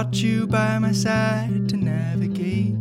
Without you by my side to navigate?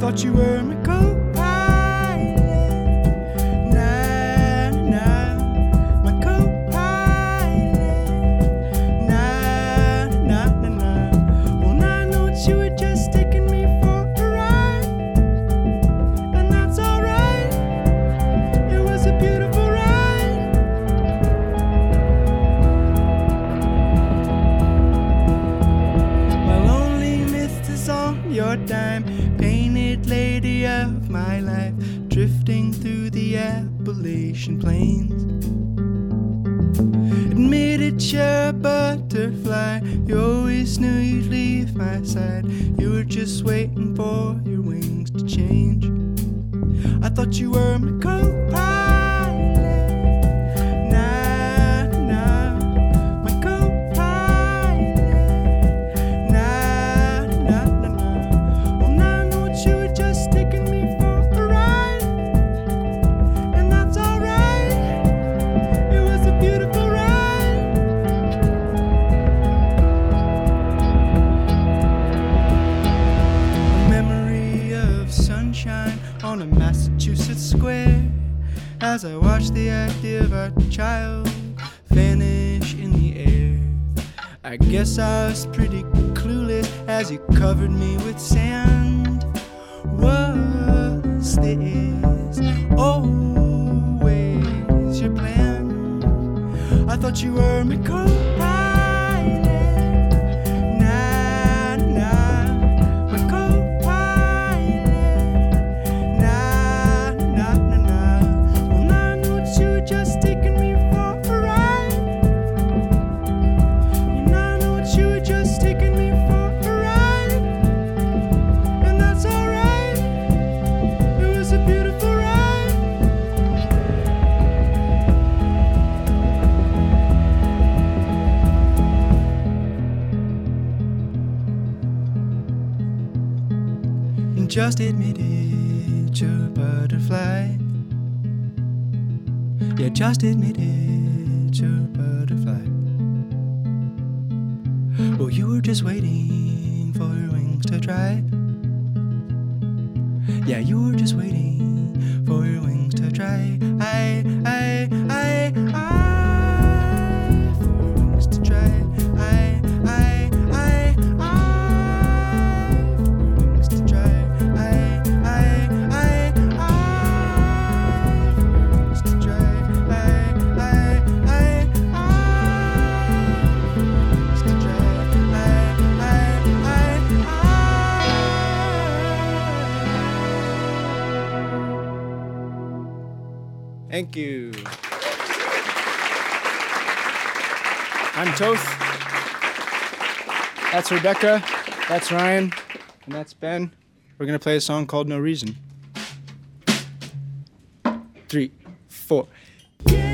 Thought you were Appalachian plains. Admitted you're a butterfly, you always knew you'd leave my side. You were just waiting for your wings to change. I thought you were my co-pilot. Massachusetts square as I watched the act of art child vanish in the air. I guess I was pretty clueless as you covered me with sand. Was this always your plan? I thought you were my co-pilot. Just admit it, you're a butterfly. Yeah, just admit it, you're a butterfly. Well, you were just waiting for your wings to dry. Yeah, you were just waiting for your wings to dry. I, I, Thank you. I'm Toth. That's Rebecca. That's Ryan. And that's Ben. We're going to play a song called No Reason. Three, four. I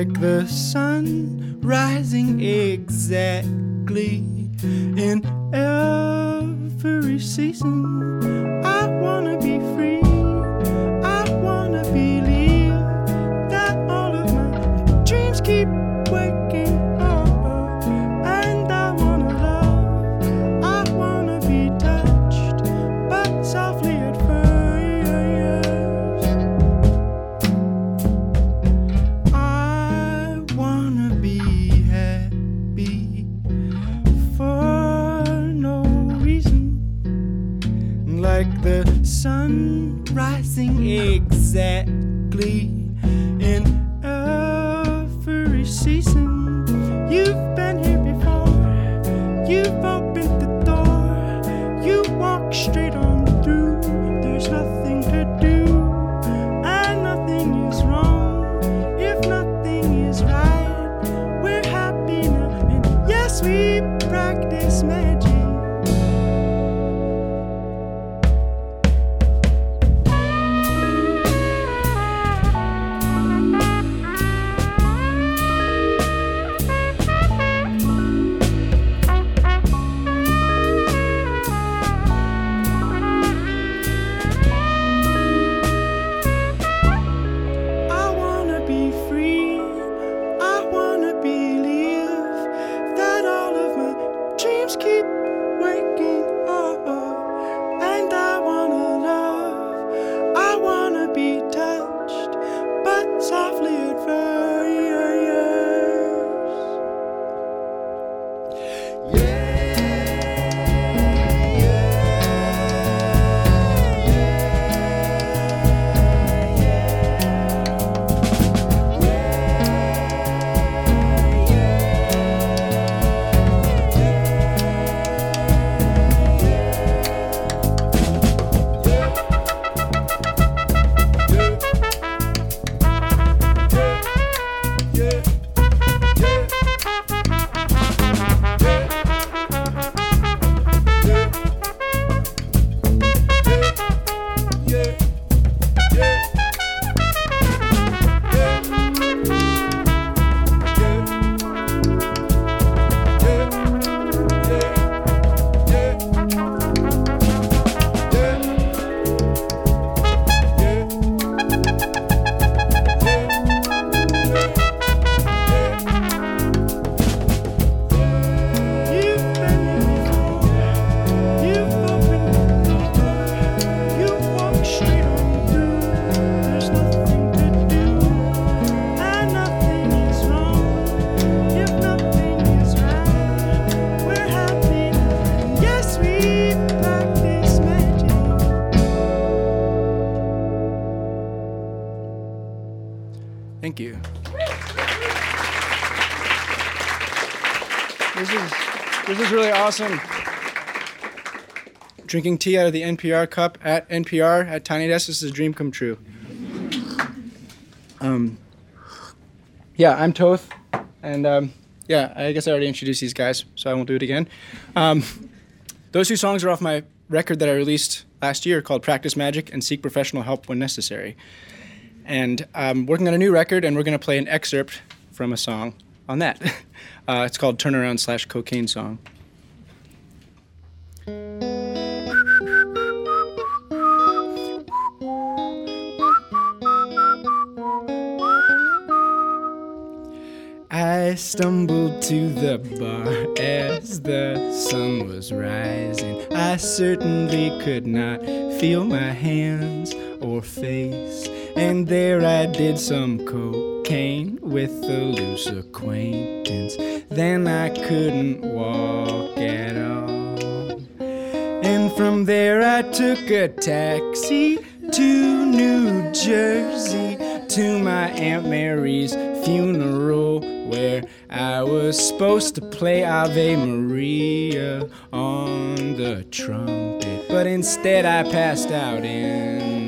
like the sun rising exactly in every season. I wanna be free. Exactly really awesome. Drinking tea out of the NPR cup at NPR at Tiny Desk. This is a dream come true. Um, yeah, I'm Toth, and um, yeah, I guess I already introduced these guys, so I won't do it again. Um, those two songs are off my record that I released last year called "Practice Magic" and "Seek Professional Help When Necessary." And I'm working on a new record, and we're going to play an excerpt from a song on that. Uh, it's called Turnaround slash Cocaine Song. I stumbled to the bar as the sun was rising. I certainly could not feel my hands or face. And there I did some cocaine with a loose acquaintance. Then I couldn't walk at all. And from there I took a taxi to New Jersey to my Aunt Mary's funeral Supposed to play Ave Maria on the trumpet. But instead I passed out in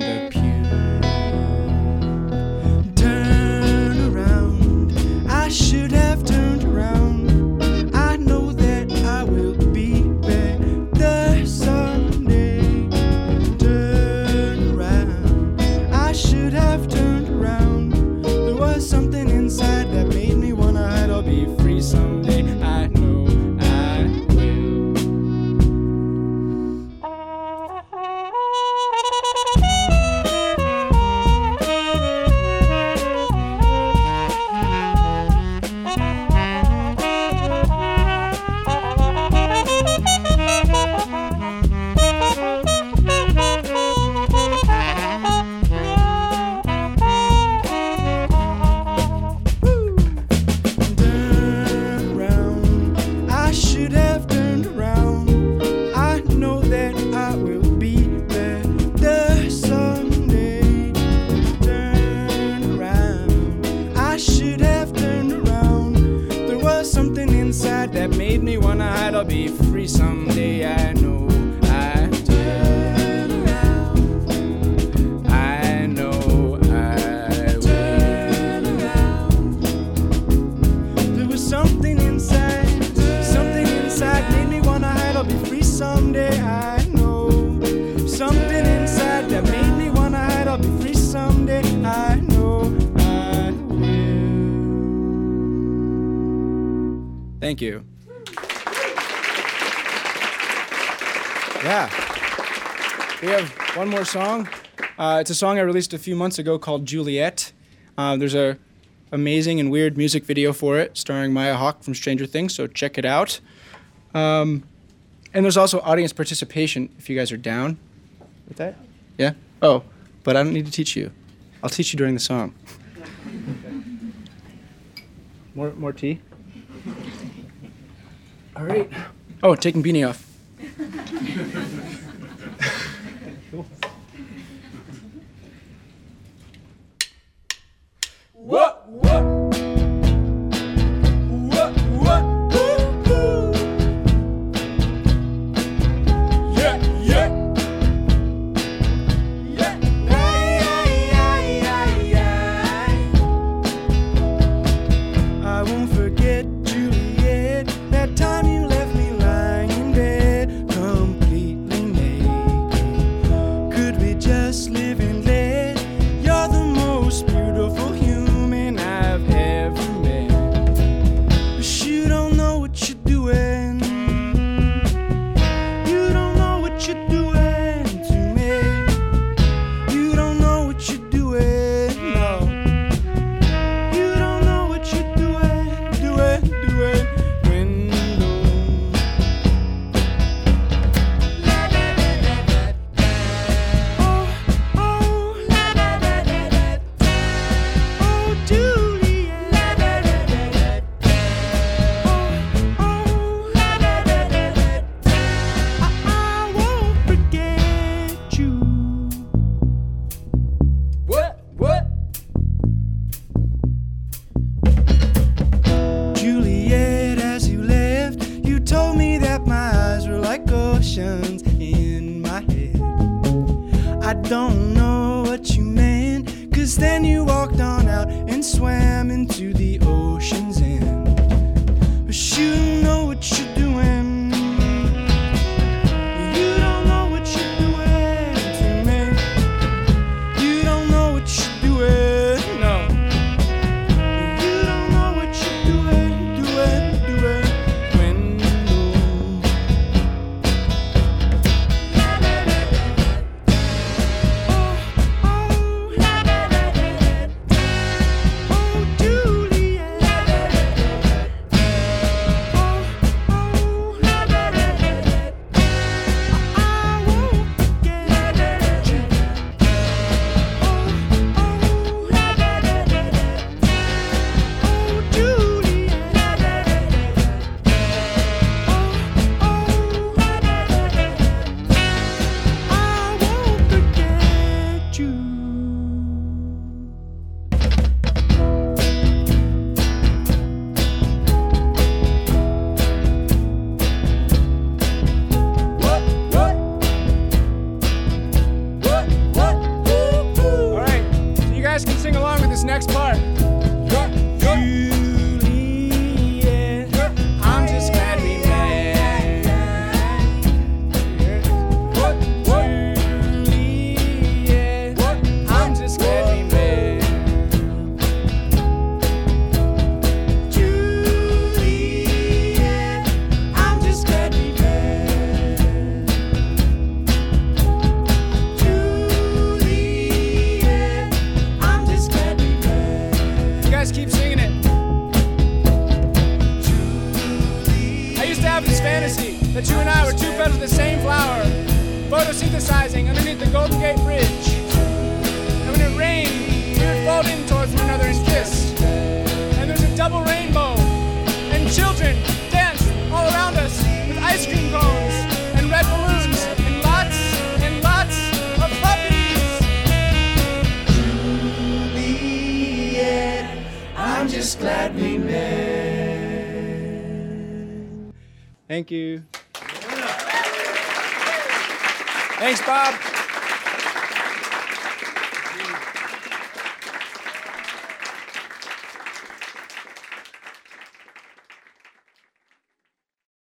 Thank you. Yeah. We have one more song. Uh, it's a song I released a few months ago called Juliet. Uh, there's a amazing and weird music video for it, starring Maya Hawke from Stranger Things. So check it out. Um, and there's also audience participation if you guys are down with that. Yeah. Oh, but I don't need to teach you. I'll teach you during the song. more, more tea. All right. Oh, taking beanie off. What? What? Thank you. Thanks, Bob.